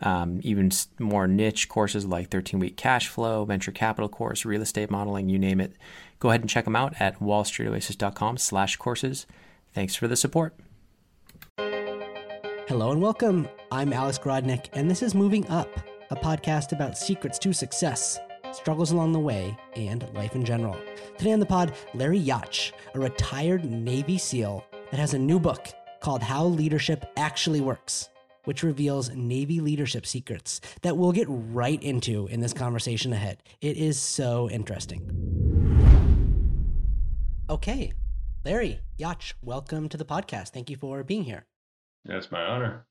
um, even more niche courses like 13 week cash flow, venture capital course, real estate modeling, you name it Go ahead and check them out at wallstreetoasis.com slash courses. Thanks for the support. Hello and welcome. I'm Alex Grodnick, and this is Moving Up, a podcast about secrets to success, struggles along the way, and life in general. Today on the pod, Larry Yatch, a retired Navy SEAL that has a new book called How Leadership Actually Works, which reveals Navy leadership secrets that we'll get right into in this conversation ahead. It is so interesting. Okay. Larry Yatch, welcome to the podcast. Thank you for being here. That's my honor.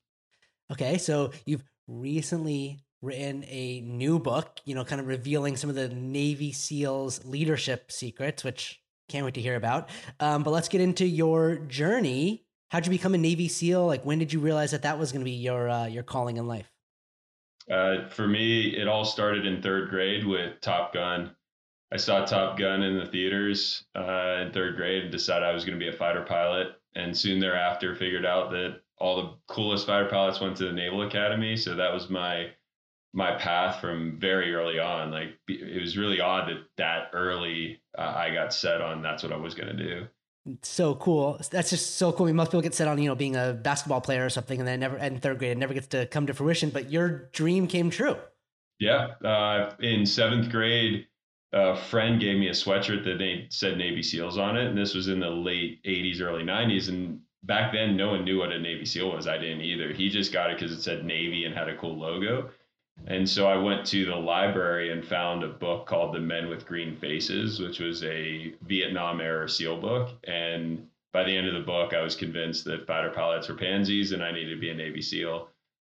Okay, so you've recently written a new book, you know, kind of revealing some of the Navy SEALs leadership secrets, which can't wait to hear about. Um, but let's get into your journey. How'd you become a Navy SEAL? Like, when did you realize that that was going to be your uh, your calling in life? Uh, for me, it all started in third grade with Top Gun. I saw Top Gun in the theaters uh, in third grade and decided I was going to be a fighter pilot. And soon thereafter, figured out that all the coolest fighter pilots went to the Naval Academy. So that was my my path from very early on. Like it was really odd that that early uh, I got set on that's what I was going to do. So cool. That's just so cool. I mean, most people get set on, you know, being a basketball player or something, and then never, in third grade, it never gets to come to fruition. But your dream came true. Yeah. Uh, in seventh grade, a friend gave me a sweatshirt that said Navy SEALs on it, and this was in the late '80s, early '90s, and back then no one knew what a Navy SEAL was. I didn't either. He just got it because it said Navy and had a cool logo. And so I went to the library and found a book called The Men with Green Faces, which was a Vietnam era SEAL book. And by the end of the book, I was convinced that fighter pilots were pansies and I needed to be a Navy SEAL.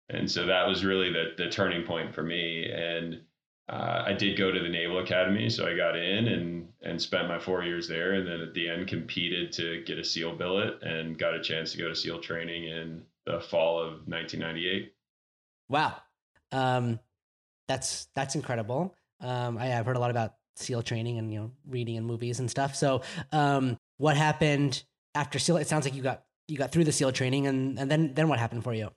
And so that was really the, the turning point for me. And uh, I did go to the Naval Academy, so I got in and and spent my four years there, and then at the end competed to get a SEAL billet and got a chance to go to SEAL training in the fall of 1998. Wow, um, that's that's incredible. Um, I, have heard a lot about SEAL training and you know reading and movies and stuff. So, um, what happened after SEAL? It sounds like you got you got through the SEAL training, and and then then what happened for you?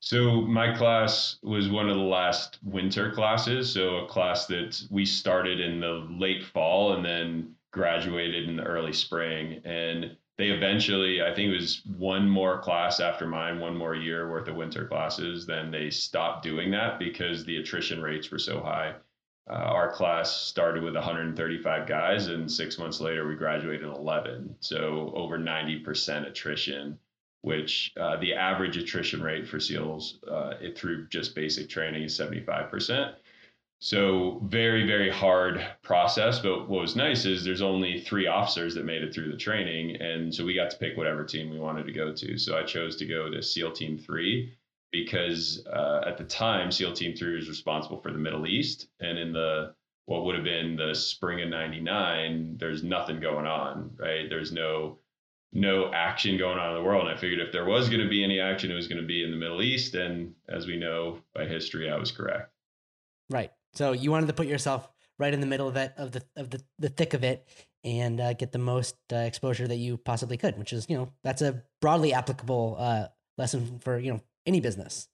So my class was one of the last winter classes. So a class that we started in the late fall and then graduated in the early spring. And they eventually, I think it was one more class after mine, one more year worth of winter classes. Then they stopped doing that because the attrition rates were so high. Uh, our class started with 135 guys, and six months later, we graduated 11. So over 90% attrition which uh, the average attrition rate for SEALs uh, it, through just basic training is 75%. So very, very hard process. But what was nice is there's only three officers that made it through the training. And so we got to pick whatever team we wanted to go to. So I chose to go to SEAL Team 3 because uh, at the time, SEAL Team 3 was responsible for the Middle East. And in the what would have been the spring of 99, there's nothing going on, right? There's no no action going on in the world. And I figured if there was going to be any action, it was going to be in the Middle East. And as we know by history, I was correct. Right. So you wanted to put yourself right in the middle of it, of the of the, the thick of it, and uh, get the most uh, exposure that you possibly could. Which is, you know, that's a broadly applicable uh, lesson for you know any business.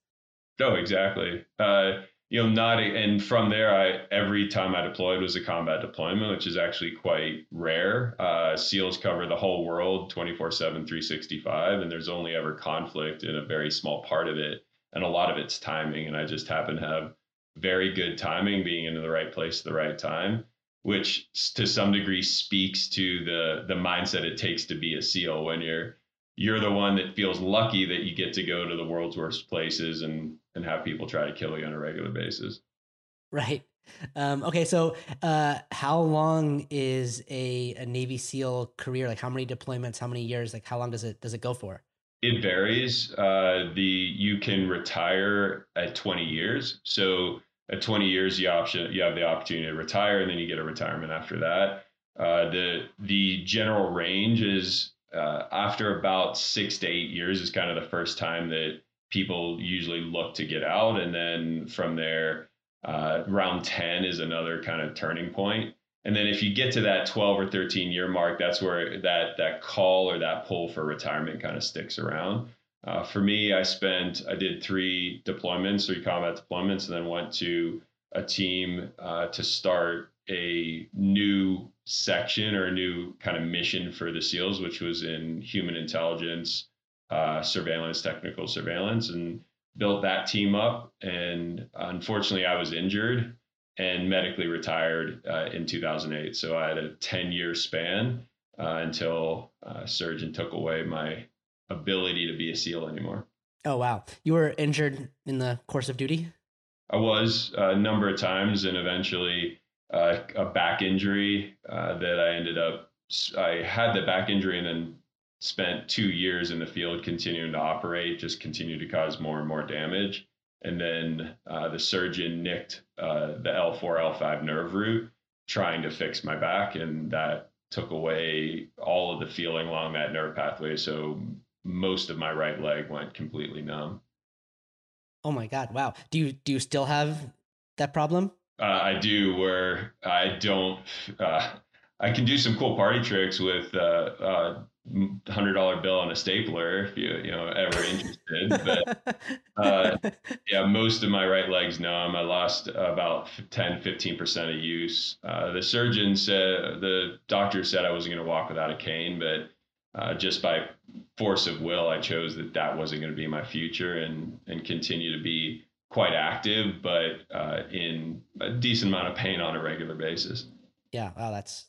No, exactly. Uh, you know, not and from there, I every time I deployed was a combat deployment, which is actually quite rare. Uh, SEALs cover the whole world 24 7, 365, and there's only ever conflict in a very small part of it. And a lot of it's timing. And I just happen to have very good timing being in the right place at the right time, which to some degree speaks to the the mindset it takes to be a SEAL when you're you're the one that feels lucky that you get to go to the world's worst places and and have people try to kill you on a regular basis. Right. Um, okay, so uh, how long is a, a Navy SEAL career? Like, how many deployments? How many years? Like, how long does it does it go for? It varies. Uh, the you can retire at 20 years. So at 20 years, you option you have the opportunity to retire, and then you get a retirement after that. Uh, the the general range is uh, after about six to eight years is kind of the first time that people usually look to get out, and then from there, uh, round ten is another kind of turning point. And then if you get to that 12 or 13 year mark, that's where that that call or that pull for retirement kind of sticks around. Uh, for me, I spent I did three deployments, three combat deployments, and then went to a team uh, to start a new section or a new kind of mission for the SEALs, which was in human intelligence, uh, surveillance, technical surveillance, and built that team up. And unfortunately, I was injured and medically retired uh, in 2008. So I had a 10 year span uh, until uh, surgeon took away my ability to be a SEAL anymore. Oh, wow. You were injured in the course of duty? I was a number of times and eventually uh, a back injury uh, that I ended up, I had the back injury and then spent two years in the field continuing to operate, just continued to cause more and more damage and then uh, the surgeon nicked uh, the L4 L5 nerve root trying to fix my back, and that took away all of the feeling along that nerve pathway. So most of my right leg went completely numb. Oh my god! Wow. Do you do you still have that problem? Uh, I do, where I don't. Uh, I can do some cool party tricks with uh, hundred dollar bill and a stapler if you you know ever interested. but uh, yeah, most of my right leg's numb. I lost about 10, 15 percent of use. Uh, the surgeon said the doctor said I wasn't going to walk without a cane, but uh, just by force of will, I chose that that wasn't going to be my future and and continue to be quite active, but uh, in a decent amount of pain on a regular basis. Yeah, wow, that's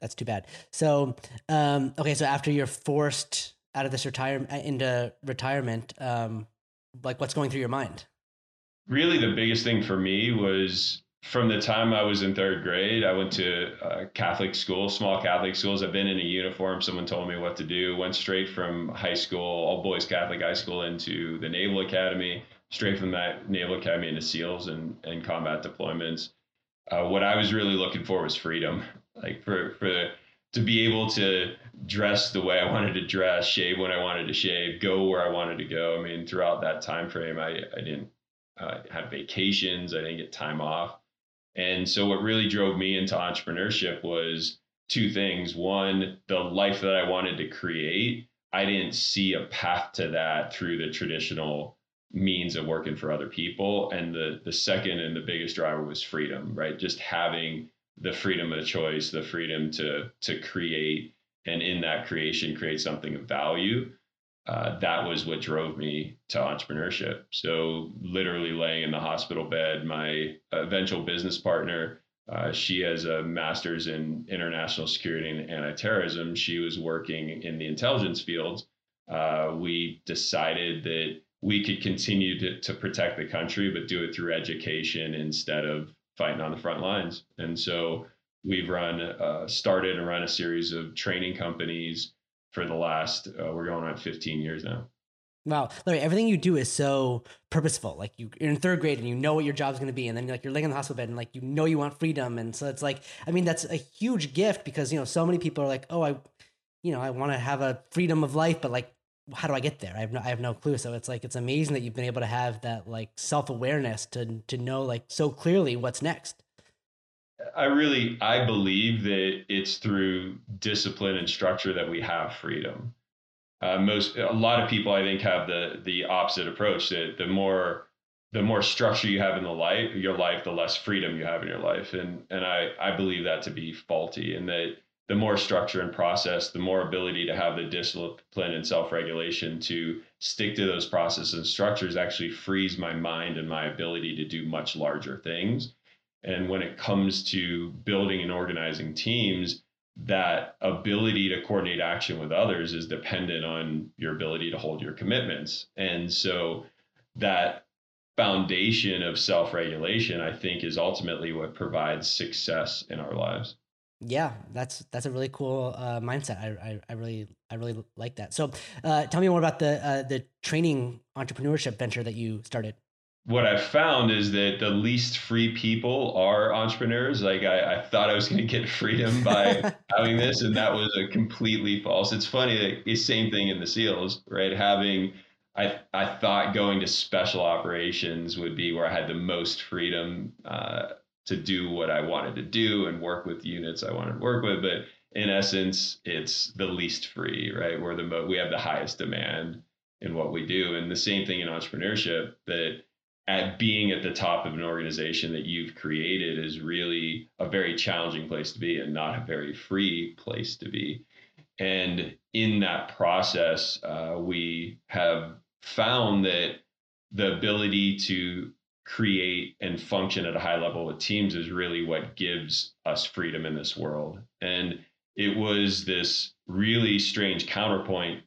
that's too bad. So, um, okay, so after you're forced out of this retirement uh, into retirement, um, like what's going through your mind? Really, the biggest thing for me was from the time I was in third grade, I went to a Catholic school, small Catholic schools. I've been in a uniform. Someone told me what to do. Went straight from high school, all boys Catholic high school, into the Naval Academy. Straight from that Naval Academy into SEALs and, and combat deployments. Uh, what I was really looking for was freedom like for for to be able to dress the way I wanted to dress, shave when I wanted to shave, go where I wanted to go. I mean, throughout that time frame, I I didn't uh, have vacations, I didn't get time off, and so what really drove me into entrepreneurship was two things. One, the life that I wanted to create. I didn't see a path to that through the traditional means of working for other people. And the the second and the biggest driver was freedom, right? Just having the freedom of choice, the freedom to to create, and in that creation, create something of value. Uh, that was what drove me to entrepreneurship. So literally laying in the hospital bed, my eventual business partner, uh, she has a master's in international security and anti-terrorism. She was working in the intelligence field. Uh, we decided that we could continue to, to protect the country, but do it through education instead of fighting on the front lines. And so we've run, uh, started and run a series of training companies for the last, uh, we're going on 15 years now. Wow, Larry, everything you do is so purposeful. Like you, are in third grade and you know what your job's going to be, and then like you're laying in the hospital bed and like you know you want freedom, and so it's like I mean that's a huge gift because you know so many people are like, oh, I, you know, I want to have a freedom of life, but like how do I get there? I have no, I have no clue. So it's like it's amazing that you've been able to have that like self awareness to to know like so clearly what's next. I really I believe that it's through discipline and structure that we have freedom. Uh, most a lot of people I think have the the opposite approach that the more the more structure you have in the life your life the less freedom you have in your life and and I I believe that to be faulty and that the more structure and process, the more ability to have the discipline and self regulation to stick to those processes and structures actually frees my mind and my ability to do much larger things. And when it comes to building and organizing teams, that ability to coordinate action with others is dependent on your ability to hold your commitments. And so that foundation of self regulation, I think, is ultimately what provides success in our lives. Yeah that's that's a really cool uh, mindset. I, I, I really i really like that. So uh, tell me more about the uh, the training entrepreneurship venture that you started what I've found is that the least free people are entrepreneurs. Like I, I thought I was going to get freedom by having this, and that was a completely false. It's funny that the same thing in the SEALs, right? Having I I thought going to special operations would be where I had the most freedom uh, to do what I wanted to do and work with units I wanted to work with, but in essence, it's the least free, right? We're the mo- we have the highest demand in what we do, and the same thing in entrepreneurship that at being at the top of an organization that you've created is really a very challenging place to be and not a very free place to be. And in that process, uh, we have found that the ability to create and function at a high level with teams is really what gives us freedom in this world. And it was this really strange counterpoint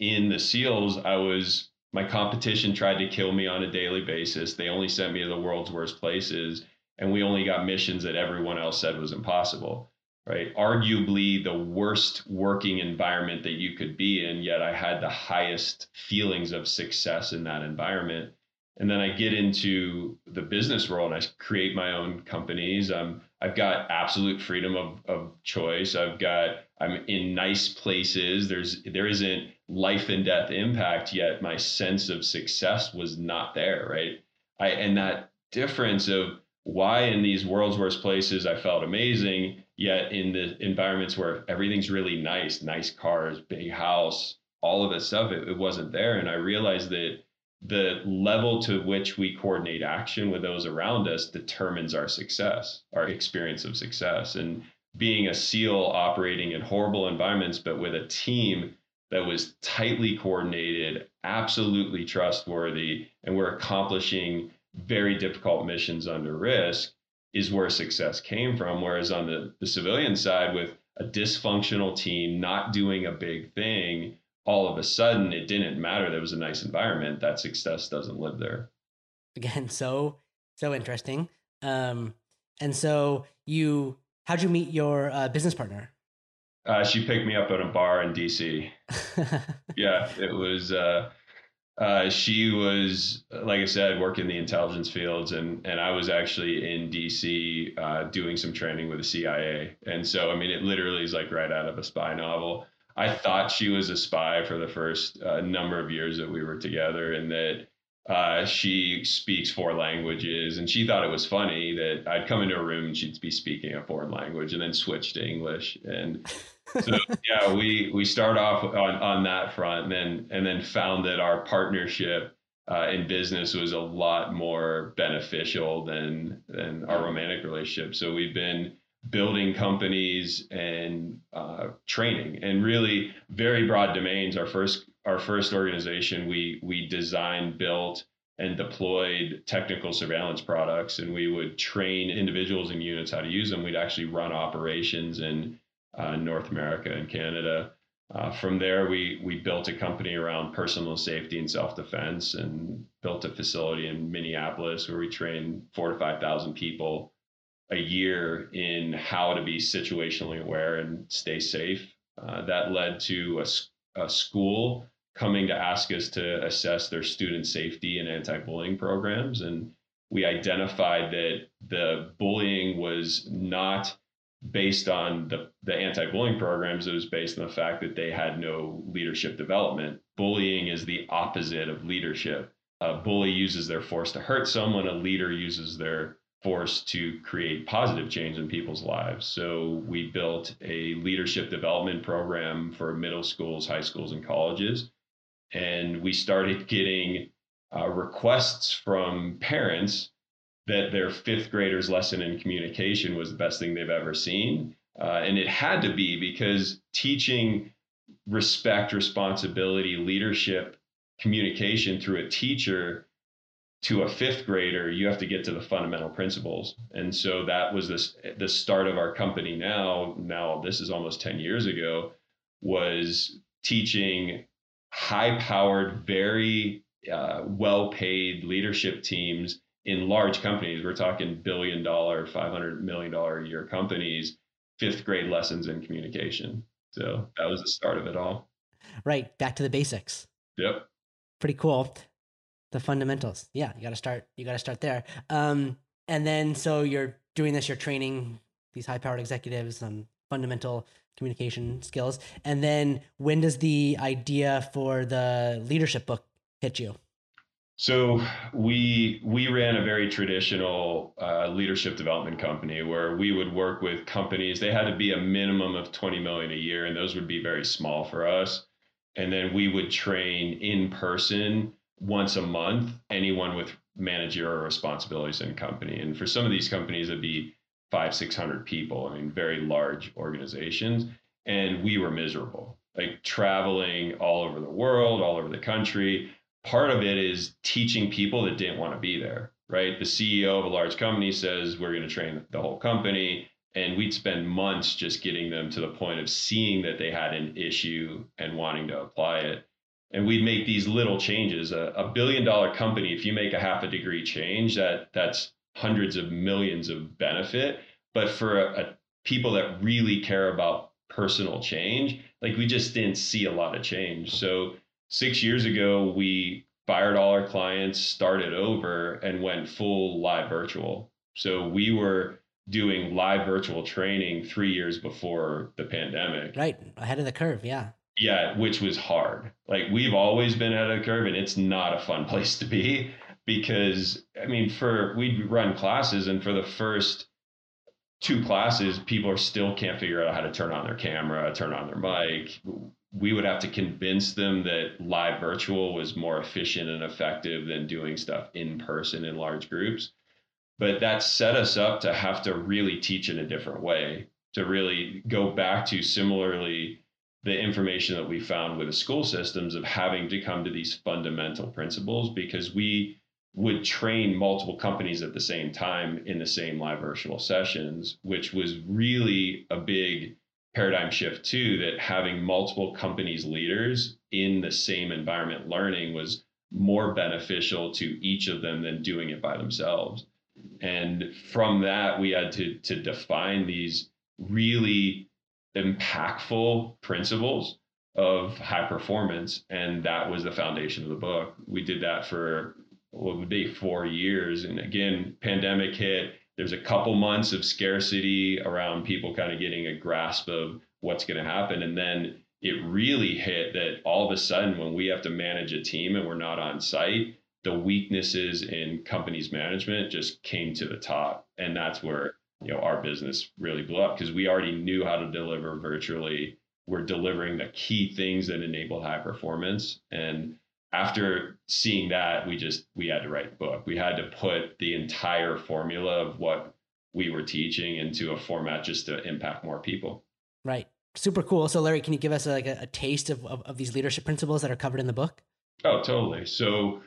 in the SEALs. I was my competition tried to kill me on a daily basis. They only sent me to the world's worst places, and we only got missions that everyone else said was impossible. Right? Arguably the worst working environment that you could be in, yet I had the highest feelings of success in that environment. And then I get into the business world and I create my own companies. Um, I've got absolute freedom of, of choice. I've got I'm in nice places. There's there isn't life and death impact yet. My sense of success was not there, right? I and that difference of why in these world's worst places I felt amazing, yet in the environments where everything's really nice, nice cars, big house, all of that stuff, it, it wasn't there. And I realized that the level to which we coordinate action with those around us determines our success, our experience of success. And being a SEAL operating in horrible environments, but with a team that was tightly coordinated, absolutely trustworthy, and we're accomplishing very difficult missions under risk is where success came from. Whereas on the, the civilian side, with a dysfunctional team not doing a big thing, all of a sudden it didn't matter there was a nice environment that success doesn't live there again so so interesting um and so you how'd you meet your uh, business partner uh, she picked me up at a bar in dc yeah it was uh uh, she was, like I said, working the intelligence fields, and and I was actually in D.C. Uh, doing some training with the CIA, and so I mean, it literally is like right out of a spy novel. I thought she was a spy for the first uh, number of years that we were together, and that uh, she speaks four languages. And she thought it was funny that I'd come into a room and she'd be speaking a foreign language, and then switch to English. And so yeah, we we start off on on that front, and then and then found that our partnership. Uh, in business was a lot more beneficial than than our romantic relationship. So we've been building companies and uh, training and really very broad domains our first our first organization we we designed built and deployed technical surveillance products and we would train individuals and units how to use them we'd actually run operations in uh, north america and canada uh, from there we we built a company around personal safety and self-defense and built a facility in minneapolis where we trained four to five thousand people a year in how to be situationally aware and stay safe. Uh, that led to a, a, school coming to ask us to assess their student safety and anti-bullying programs, and we identified that the bullying was not based on the, the anti-bullying programs. It was based on the fact that they had no leadership development. Bullying is the opposite of leadership. A bully uses their force to hurt someone. A leader uses their force to create positive change in people's lives. So we built a leadership development program for middle schools, high schools, and colleges. And we started getting uh, requests from parents that their fifth graders' lesson in communication was the best thing they've ever seen. Uh, and it had to be because teaching respect, responsibility, leadership, communication through a teacher to a fifth grader, you have to get to the fundamental principles. And so that was this the start of our company now. Now this is almost 10 years ago, was teaching high-powered, very uh, well-paid leadership teams in large companies. We're talking billion dollar, 500 million dollar a year companies, fifth grade lessons in communication. So that was the start of it all. Right. Back to the basics. Yep. Pretty cool. The fundamentals. Yeah, you got to start. You got to start there. Um, and then so you're doing this. You're training these high-powered executives on fundamental communication skills. And then when does the idea for the leadership book hit you? So we we ran a very traditional uh, leadership development company where we would work with companies. They had to be a minimum of 20 million a year, and those would be very small for us. And then we would train in person once a month anyone with managerial responsibilities in company. And for some of these companies, it'd be five, 600 people. I mean, very large organizations. And we were miserable, like traveling all over the world, all over the country. Part of it is teaching people that didn't want to be there, right? The CEO of a large company says, we're going to train the whole company. And we'd spend months just getting them to the point of seeing that they had an issue and wanting to apply it. And we'd make these little changes. A, a billion dollar company, if you make a half a degree change, that that's hundreds of millions of benefit. But for a, a people that really care about personal change, like we just didn't see a lot of change. So six years ago, we fired all our clients, started over, and went full live virtual. So we were doing live virtual training three years before the pandemic. Right. Ahead of the curve. Yeah. Yeah, which was hard. Like we've always been ahead of the curve, and it's not a fun place to be because I mean, for we'd run classes, and for the first two classes, people are still can't figure out how to turn on their camera, turn on their mic. We would have to convince them that live virtual was more efficient and effective than doing stuff in person in large groups. But that set us up to have to really teach in a different way, to really go back to similarly the information that we found with the school systems of having to come to these fundamental principles because we would train multiple companies at the same time in the same live virtual sessions, which was really a big paradigm shift too, that having multiple companies leaders in the same environment learning was more beneficial to each of them than doing it by themselves. And from that, we had to, to define these really impactful principles of high performance. And that was the foundation of the book. We did that for what would be four years. And again, pandemic hit. There's a couple months of scarcity around people kind of getting a grasp of what's going to happen. And then it really hit that all of a sudden, when we have to manage a team and we're not on site, the weaknesses in companies management just came to the top. And that's where you know our business really blew up because we already knew how to deliver virtually. We're delivering the key things that enable high performance. And after seeing that, we just we had to write the book. We had to put the entire formula of what we were teaching into a format just to impact more people. Right. Super cool. So, Larry, can you give us a, like a, a taste of, of, of these leadership principles that are covered in the book? Oh, totally. So,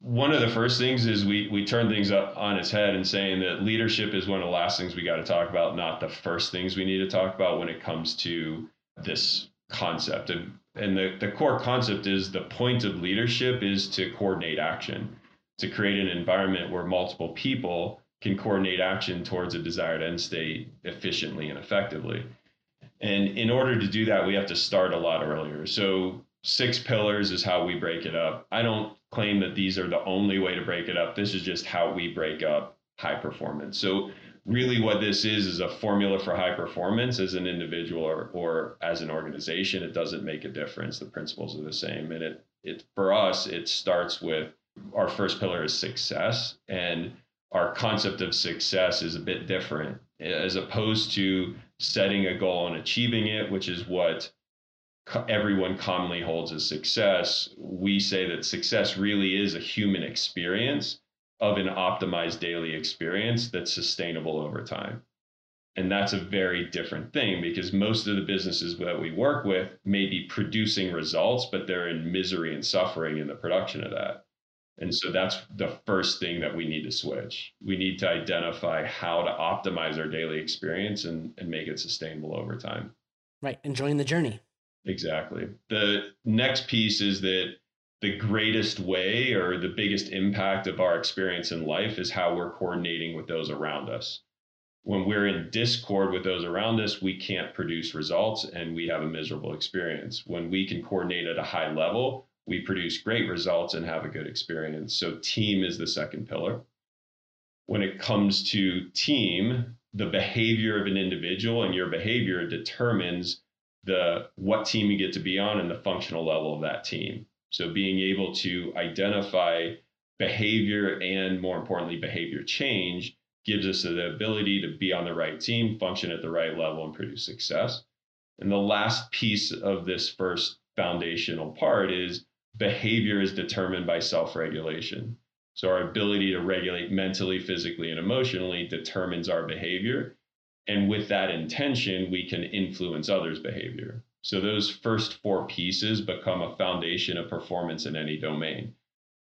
one of the first things is we we turn things up on its head and saying that leadership is one of the last things we got to talk about, not the first things we need to talk about when it comes to this concept. And and the, the core concept is the point of leadership is to coordinate action, to create an environment where multiple people can coordinate action towards a desired end state efficiently and effectively. And in order to do that, we have to start a lot earlier. So, six pillars is how we break it up. I don't claim that these are the only way to break it up. This is just how we break up high performance. So, really what this is is a formula for high performance as an individual or, or as an organization. It doesn't make a difference. The principles are the same. And it it for us it starts with our first pillar is success. And our concept of success is a bit different as opposed to setting a goal and achieving it which is what everyone commonly holds as success. We say that success really is a human experience of an optimized daily experience that's sustainable over time. And that's a very different thing because most of the businesses that we work with may be producing results, but they're in misery and suffering in the production of that. And so that's the first thing that we need to switch. We need to identify how to optimize our daily experience and, and make it sustainable over time. Right. Enjoying the journey. Exactly. The next piece is that the greatest way or the biggest impact of our experience in life is how we're coordinating with those around us. When we're in discord with those around us, we can't produce results and we have a miserable experience. When we can coordinate at a high level, we produce great results and have a good experience. So, team is the second pillar. When it comes to team, the behavior of an individual and your behavior determines the what team you get to be on and the functional level of that team. So being able to identify behavior and more importantly behavior change gives us the ability to be on the right team, function at the right level and produce success. And the last piece of this first foundational part is behavior is determined by self-regulation. So our ability to regulate mentally, physically, and emotionally determines our behavior. And with that intention, we can influence others' behavior. So those first four pieces become a foundation of performance in any domain.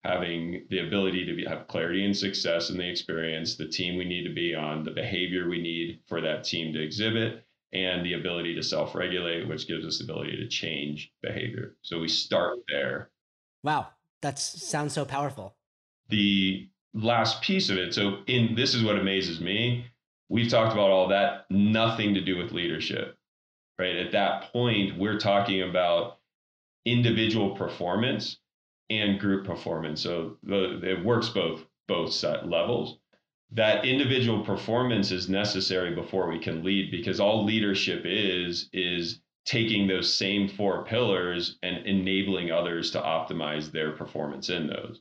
Having the ability to be, have clarity and success in the experience, the team we need to be on, the behavior we need for that team to exhibit, and the ability to self regulate, which gives us the ability to change behavior. So we start there. Wow, that sounds so powerful the last piece of it. So in this is what amazes me. We've talked about all that, nothing to do with leadership. Right? At that point, we're talking about individual performance and group performance. So the, it works both both levels. That individual performance is necessary before we can lead because all leadership is is taking those same four pillars and enabling others to optimize their performance in those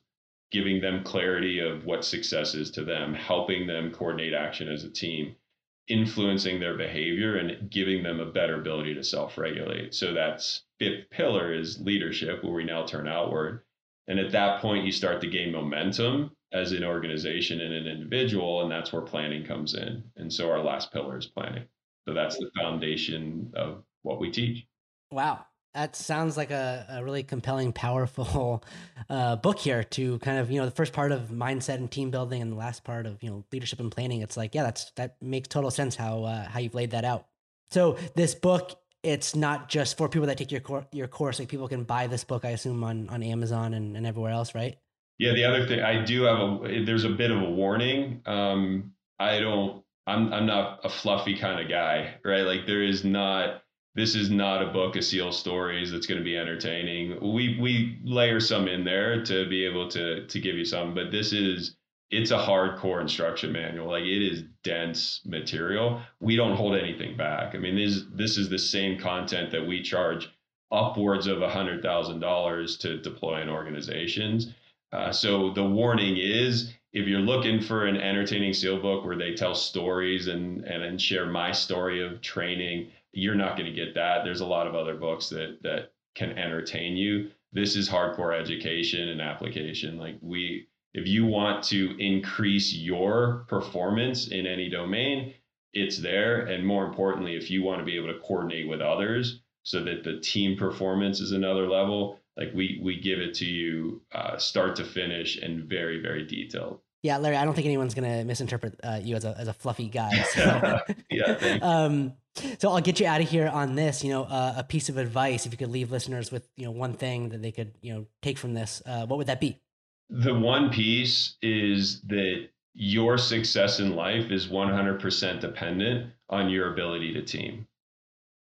giving them clarity of what success is to them, helping them coordinate action as a team, influencing their behavior, and giving them a better ability to self regulate. So that's fifth pillar is leadership, where we now turn outward. And at that point, you start to gain momentum as an organization and an individual, and that's where planning comes in. And so our last pillar is planning. So that's the foundation of what we teach. Wow that sounds like a, a really compelling, powerful uh, book here to kind of, you know, the first part of mindset and team building and the last part of, you know, leadership and planning. It's like, yeah, that's, that makes total sense how, uh, how you've laid that out. So this book, it's not just for people that take your, cor- your course. Like people can buy this book, I assume on, on Amazon and, and everywhere else, right? Yeah. The other thing I do have a, there's a bit of a warning. Um, I don't, I'm, I'm not a fluffy kind of guy, right? Like there is not, this is not a book of seal stories that's going to be entertaining. We we layer some in there to be able to to give you some, but this is it's a hardcore instruction manual. Like it is dense material. We don't hold anything back. I mean, this this is the same content that we charge upwards of hundred thousand dollars to deploy in organizations. Uh, so the warning is if you're looking for an entertaining SEAL book where they tell stories and and, and share my story of training you're not going to get that. There's a lot of other books that that can entertain you. This is hardcore education and application. Like we if you want to increase your performance in any domain, it's there. And more importantly, if you want to be able to coordinate with others so that the team performance is another level, like we we give it to you uh, start to finish and very very detailed. Yeah, Larry, I don't think anyone's gonna misinterpret uh, you as a as a fluffy guy. So. yeah. um, so I'll get you out of here on this. You know, uh, a piece of advice. If you could leave listeners with you know one thing that they could you know take from this, uh, what would that be? The one piece is that your success in life is 100% dependent on your ability to team,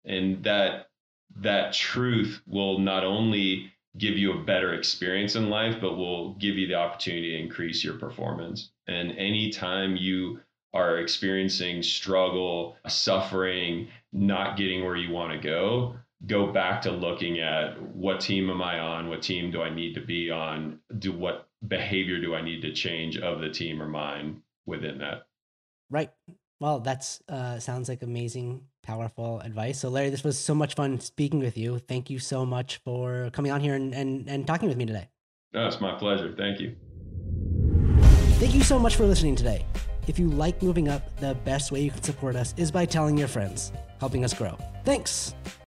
and that that truth will not only give you a better experience in life, but will give you the opportunity to increase your performance. And anytime you are experiencing struggle, suffering, not getting where you want to go, go back to looking at what team am I on? What team do I need to be on? Do what behavior do I need to change of the team or mine within that? Right. Well, that's uh, sounds like amazing, powerful advice. So, Larry, this was so much fun speaking with you. Thank you so much for coming on here and, and, and talking with me today. No, it's my pleasure. Thank you. Thank you so much for listening today. If you like moving up, the best way you can support us is by telling your friends, helping us grow. Thanks.